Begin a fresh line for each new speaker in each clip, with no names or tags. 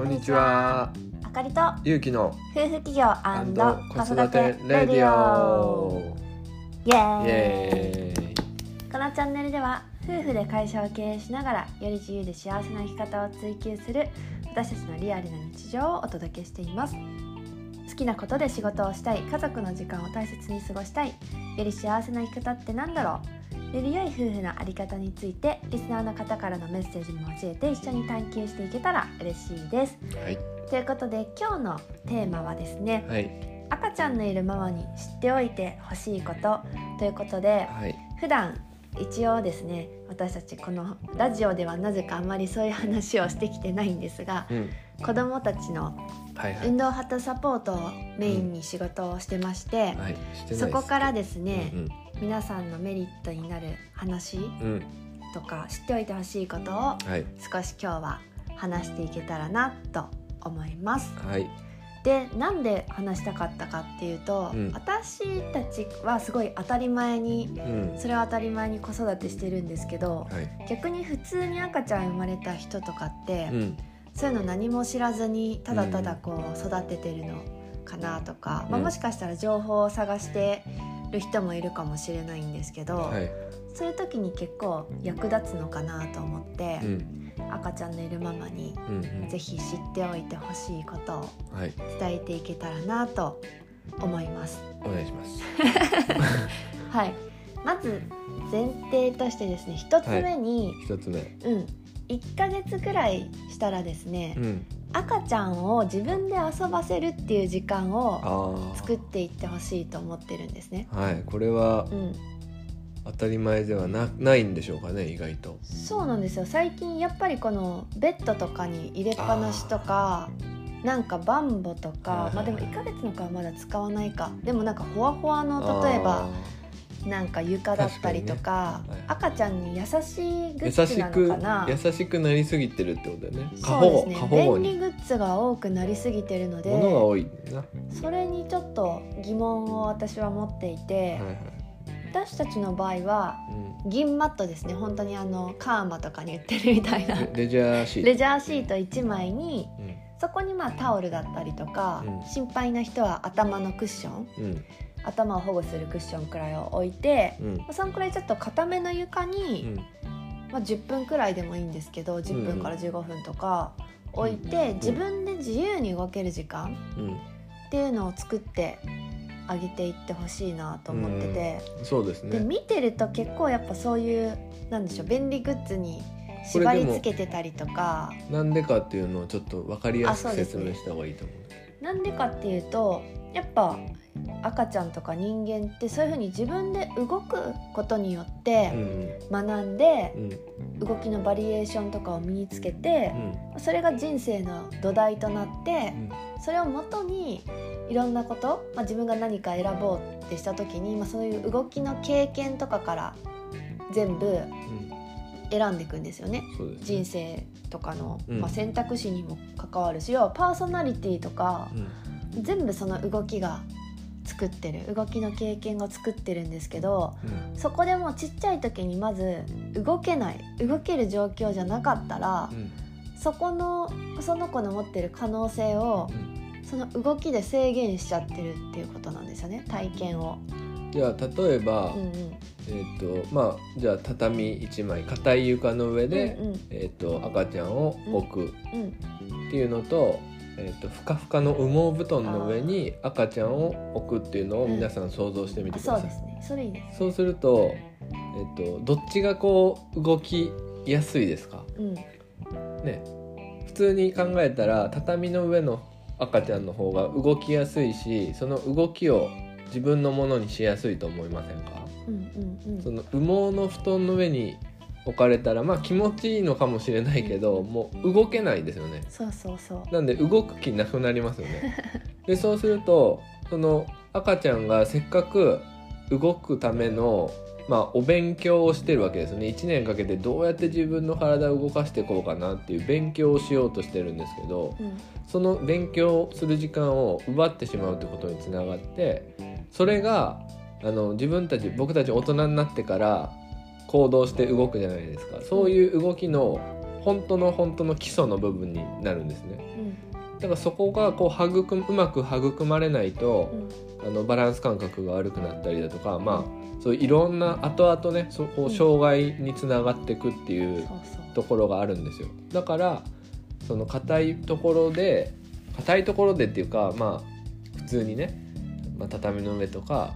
こんにちは。
あかりと
ゆうきの
夫婦企業子育て
レディオ
オ。イーイ
エーイ。
このチャンネルでは夫婦で会社を経営しながらより自由で幸せな生き方を追求する私たちのリアルな日常をお届けしています好きなことで仕事をしたい家族の時間を大切に過ごしたいより幸せな生き方ってなんだろうより良い夫婦のあり方についてリスナーの方からのメッセージも交えて一緒に探求していけたら嬉しいです。
はい。
ということで今日のテーマはですね
はい。
赤ちゃんのいるママに知っておいてほしいことということで
はい。
普段一応ですね私たちこのラジオではなぜかあんまりそういう話をしてきてないんですが
うん。
子どもたちの運動旗サポートをメインに仕事をしてまして、
はい。してない
そこからですね、
うん
皆さんのメリットになる話
うん。うん
とか知っておいてほしいことを
はい。
少し今日は話していけたらなと思います。
はい。
でなんで話したかったかっていうと、
うん。
私たちはすごい当たり前に
うん。
それは当たり前に子育てしてるんですけど
はい。
逆に普通に赤ちゃん生まれた人とかって、
うん。
そういうの何も知らずにただただこう育ててるのかなとか、まあ、
うん
もしかしたら情報を探してる人もいるかもしれないんですけど、
はい。
そういう時に結構役立つのかなと思って
う、ん。
赤ちゃんのいるママに
うんうん。
ぜひ知っておいてほしいことを
はい。
伝えていけたらなと思います。
お願いします。
はい、まず前提としてですね一つ目に、
一つ目。
うん。1ヶ月くらいしたらですね、
うん
赤ちゃんを自分で遊ばせるっていう時間を
あ
作っていってほしいと思ってるんですね。
あはいこれは
うん、
当たり前ではなないんでしょうかね意外と。
そうなんですよ。最近やっぱりこのベッドとかに入れっぱなしとかなんかバンボとか、まあでも1ヶ月の子はまだ使わないか。でもなんかほわほわの例えばなんか床だったりとか
はい。
赤ちゃんに優しいグ
優
ッズなのかな？
優しくなりすぎてるってことだよね。過
そう
保護
ですね便利
に
グッズが多くなりすぎてるので
物が多いな。
それにちょっと疑問を私は持っていて、
はいはい。
私たちの場合は
うん。
銀マットですね。本当にあのカーマとかに売ってるみたいな。
レレジャーシート。
レジャーシート1枚に
うん。
そこにまあタオルだったりとか、
うん。
心配な人は頭のクッション。
うん
頭を保護するクッションくらいを置いて、
うん。
そんくらいちょっと固めの床
う
に、
ん。
まあ、10分くらいでもいいんですけど10分から15分とか置いて、自分で自由に動ける時間
うん。
っていうのを作ってあげていってほしいなと思ってて。
そうですね。
で見てると結構やっぱそういうなんでしょう便利グッズに縛り付けてたりとか。
なんでかっていうのをちょっと分かりやすく説明した方がいいと思う。
なんでかっていうとやっぱ赤ちゃんとか人間ってそういうふうに自分で動くことによって
うん
学んで
うん。
動きのバリエーションとかを身につけて
うん。
それが人生の土台となって
うん。
それをもとにいろんなこと、まあ、自分が何か選ぼうってした時に、まあ、そういう動きの経験とかから全部
うん。
選んでいくんですよね。
ね。
人生とかの、
うん。
まあ、選択肢にも関わるし要はパーソナリティとか
うん。
全部その動きが作ってる動きの経験が作ってるんですけど
うん。
そこでもうちっちゃい時にまず動けない動ける状況じゃなかったら
うん。
そこのその子の持ってる可能性を
うん。
その動きで制限しちゃってるっていうことなんですよね体験を。
じゃあ例えば
うんうん。
えっとまあじゃあ畳一枚硬い床の上で
うんうん。
えっと赤ちゃんを置く
うん。
っていうのとえっとふかふかの羽毛布団の上に赤ちゃんを置くっていうのを皆さん想像してみ
あ
てください。
そうですね。それいいです。
そうすると、えっと、どっちがこう動きやすいですか？
うん。
ね。普通に考えたら畳の上の赤ちゃんの方が動きやすいしその動きを自分のものにしやすいと思いませんか？
うんうんうん。
その羽毛の布団の上に置かれたらまあ気持ちいいのかもしれないけどもう動けないですよね。
そうそうそう。
なんで動く気なくなりますよね。でそうするとその赤ちゃんがせっかく動くためのまあお勉強をしてるわけですよね。1年かけてどうやって自分の体を動かしていこうかなっていう勉強をしようとしてるんですけど
うん。
その勉強する時間を奪ってしまうってことにつながってそれがあの自分たち僕たち大人になってから行動して動くじゃないですか。そういう動きの本当の本当の基礎の部分になるんですね。
うん。
だからそこがこう育むうまく育まれないと
うん。
あのバランス感覚が悪くなったりだとかまあそういろんな後々ねそこう障害につながっていくってい
う。
ところがあるんですよ。だからその硬いところで硬いところでっていうかまあ普通にね、まあ、畳の上とか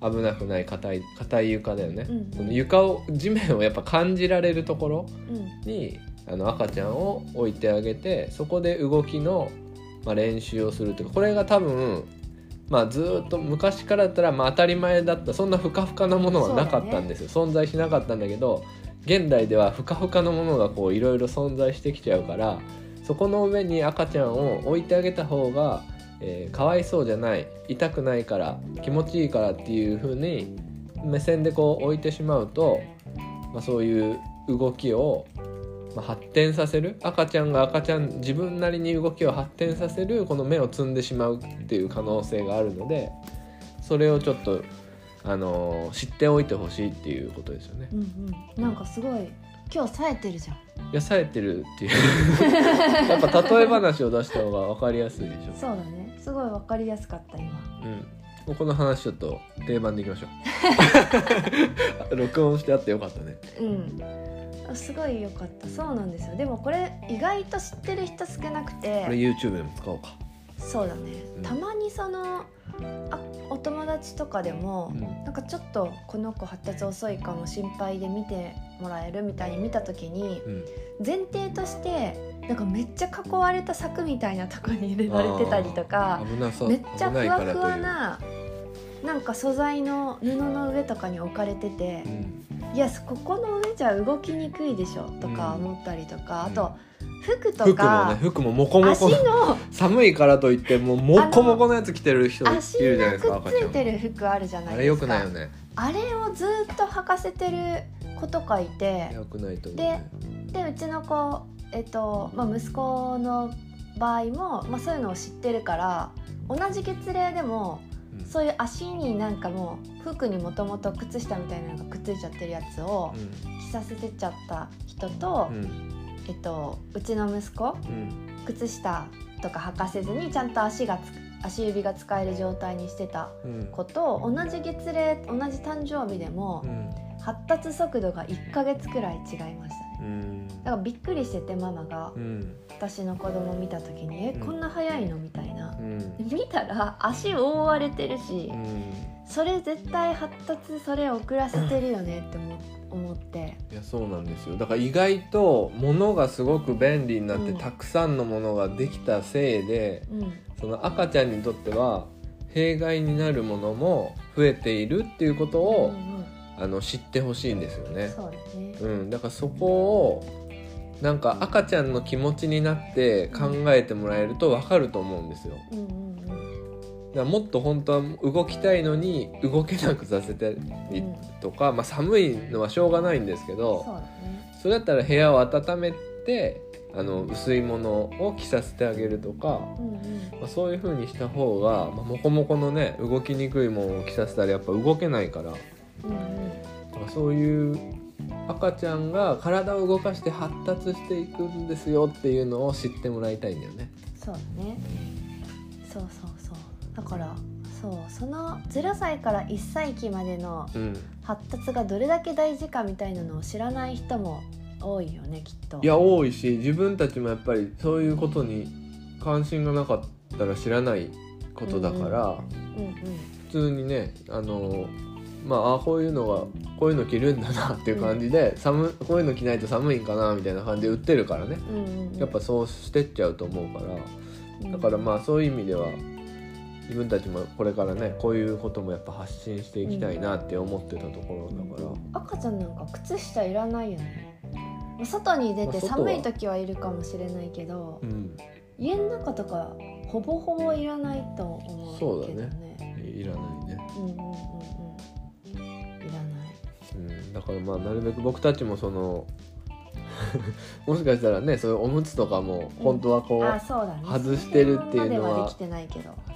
危なくない硬い硬い床だよね、
うん
その床を地面をやっぱ感じられるところ
うん。
にあの赤ちゃんを置いてあげてそこで動きの、まあ、練習をするというかこれが多分まあずーっと昔からだったらまあ当たり前だったそんなふかふかなものはなかったんですよ、存在しなかったんだけど現代ではふかふかのものがこういろいろ存在してきちゃうからそこの上に赤ちゃんを置いてあげた方が、えーかわいそうじゃない痛くないから気持ちいいからっていう風に目線でこう置いてしまうと、まあ、そういう動きを、まあ、発展させる赤ちゃんが赤ちゃん自分なりに動きを発展させるこの目を積んでしまうっていう可能性があるのでそれをちょっと、あの知っておいてほしいっていうことですよね。
うんうんなんかすごい今日冴えてるじゃん。
いや冴えてるっていう。やっぱ例え話を出した方が分かりやすいでしょ。
そうだね。すごいわかりやすかった今。
うん、もうこの話ちょっと定番でいきましょう。録音してあってよかったね。
うん。あすごい良かった。そうなんですよ。でもこれ意外と知ってる人少なく
これ
て
YouTube でも使おうか、
そうだね、
うん。
たまにそのあお友達とかでも、
うん。
なんかちょっとこの子発達遅いかも心配で見てもらえるみたいに見た時に
うん、
前提としてなんかめっちゃ囲われた柵みたいなとこに入れられてたりとかめっちゃふわふわななんか素材の布の上とかに置かれてて
う、ん。
いやここの上じゃ動きにくいでしょとか思ったりとか、
うん。
あと服と
服も
か、
ね服もモコモ
足
コ
の。
寒いからといってもうモコモコのやつ着てる人いる
足
じゃないですか
がくっついて
る
る服あるじゃない
あれよ
ですか
くないよね。
あれをずっと履かせてる子とかいて。
よくないと思う、ね、
でうちの子、えっとまあ、息子の場合も、まあ、そういうのを知ってるから同じ月齢でも
うん。
そういう足になんかもう服にもともと靴下みたいなのがくっついちゃってるやつを着させてっちゃった人と、
うん。
えっと、うちの息子
うん。
靴下とか履かせずにちゃんと足がつ足指が使える状態にしてた
うん。
子と同じ月齢同じ誕生日でも
うん
発達速度が1ヶ月くらい違いましたね。
うん。
だからびっくりしててママが
うん。
私の子供見た時に「え
うん。
こんな早いの?」みたいな。
うん。
で見たら足覆われてるし
うん。
それ絶対発達それ遅らせてるよねって思思って。
いやそうなんですよ。だから意外と物がすごく便利になって、
うん。
たくさんのものができたせいで
うん。
その赤ちゃんにとっては弊害になるものも増えているっていうことを、
ん
あの知ってほしいんですよね。
そうだね。
うん、だからそこをなんか赤ちゃんの気持ちになって考えてもらえると分かると思うんですよ。
うんうんうん。
だもっと本当は動きたいのに動けなくさせたりとか、まあ、寒いのはしょうがないんですけど
そうだね。
それだったら部屋を温めてあの薄いものを着させてあげるとか、
うんうん。
まあ、そういう風にした方が、まあ、モコモコのね動きにくいものを着させたらやっぱ動けないから。からそういう赤ちゃんが体を動かして発達していくんですよっていうのを知ってもらいたいんだよね。
そうだね。そうそうそう。だからそうその0歳から1歳期までの
うん、
発達がどれだけ大事かみたいなのを知らない人も多いよねきっと。
いや多いし自分たちもやっぱりそういうことに関心がなかったら知らないことだから、
うんうん。
普通にねあのまああこういうのがこういうの着るんだなっていう感じで、寒こういうの着ないと寒いんかなみたいな感じで売ってるからね。
うんうんうん。
やっぱそうしてっちゃうと思うから。だからまあそういう意味では自分たちもこれからねこういうこともやっぱ発信していきたいなって思ってたところだから、
赤ちゃんなんか靴下いらないよね。まあ外に出て寒い時はいるかもしれないけど、
うん、
家の中とかほぼほぼいらないと思うけど
そうだ
ね。
いらないね、
うんうん
だからまあなるべく僕たちもその もしかしたらねそういうおむつとかも本当はこう、外してるっていうのは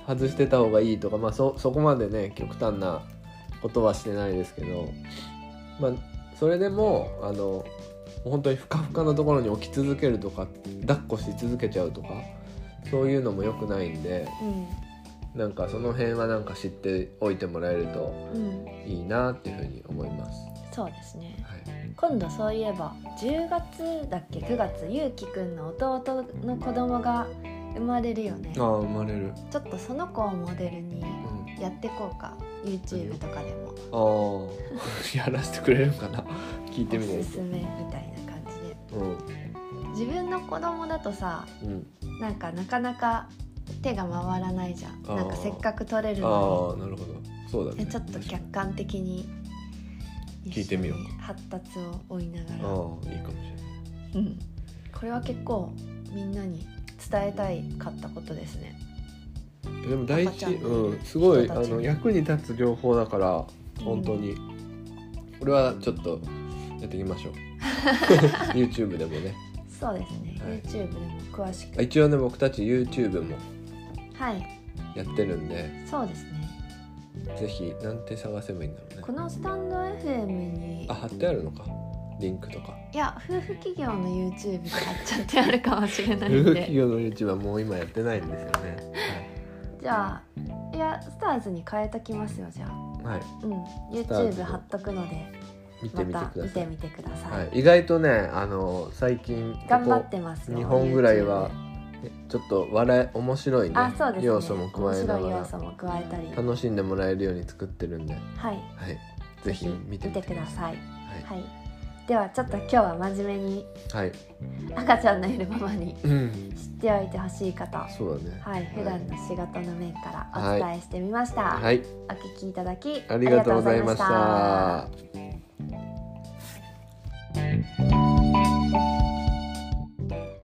外してた方がいいとか、まあ、そそこまでね極端なことはしてないですけど、まあ、それでもあの本当にふかふかのところに置き続けるとか抱っこし続けちゃうとかそういうのも良くないんで
うん
なんかその辺はなんか知っておいてもらえると
うん。
いいなっていうふうに思います。
そうですね。
はい、
今度そういえば10月だっけ？9月。ゆうきくんの弟の子供が生まれるよね。ち
ああ生まれる。
ょっとその子をモデルに
うん、
やってこうか。YouTube とかでも。
ああ やらせてくれるかな？聞いてみないと
おすす。めみたいな感じで。
うん。
自分の子供だとさ
うん、
なんかなかなか手が回らないじゃん。なんかせっかく撮れる
あ
の
あなるほど。そうだね。
ちょっと客観的に
聞いてみよう。
発達を追いながら、
ああいいかもしれない。
うん、これは結構みんなに伝えたいかったことですね。
でも大事、うん、すごいあの役に立つ情報だから本当に、これはちょっとやっていきましょう。YouTube でもね。
そうですね、
はい。
YouTube でも詳しく。
一応ね僕たち YouTube も
はい
やってるんで。
そうですね。
ぜひなんて探せばいいんだろうね。
このスタンド FM に。
あ貼ってあるのか？リンクとか。
いや夫婦企業の YouTube で貼っちゃってあるかもしれない
夫
んで。
婦企業の YouTube はもう今やってないんですよね。
じゃあいやスターズに変えときますよじゃあ。
はい、はい、
うん YouTube 貼っとくので。
見てみてください。
見てみてください、
はい、意外とねあの最近
頑張ってますよ
2本ぐらいはちょっと笑い面白いね。
あそうですね。
要素も加えな
面白い
がら
要素も加えたり。
楽しんでもらえるように作ってるんで、はい、
はい。
ぜひ見てみて
ください。
い。
はい。ではちょっと今日は真面目に。
はい、はい、
赤ちゃんのいるママに
うん、
知っておいてほしいこと
そうだね。
はい。普段の仕事の面からお伝えしてみました、
はい、
お聞きいただき
ありがとうございました。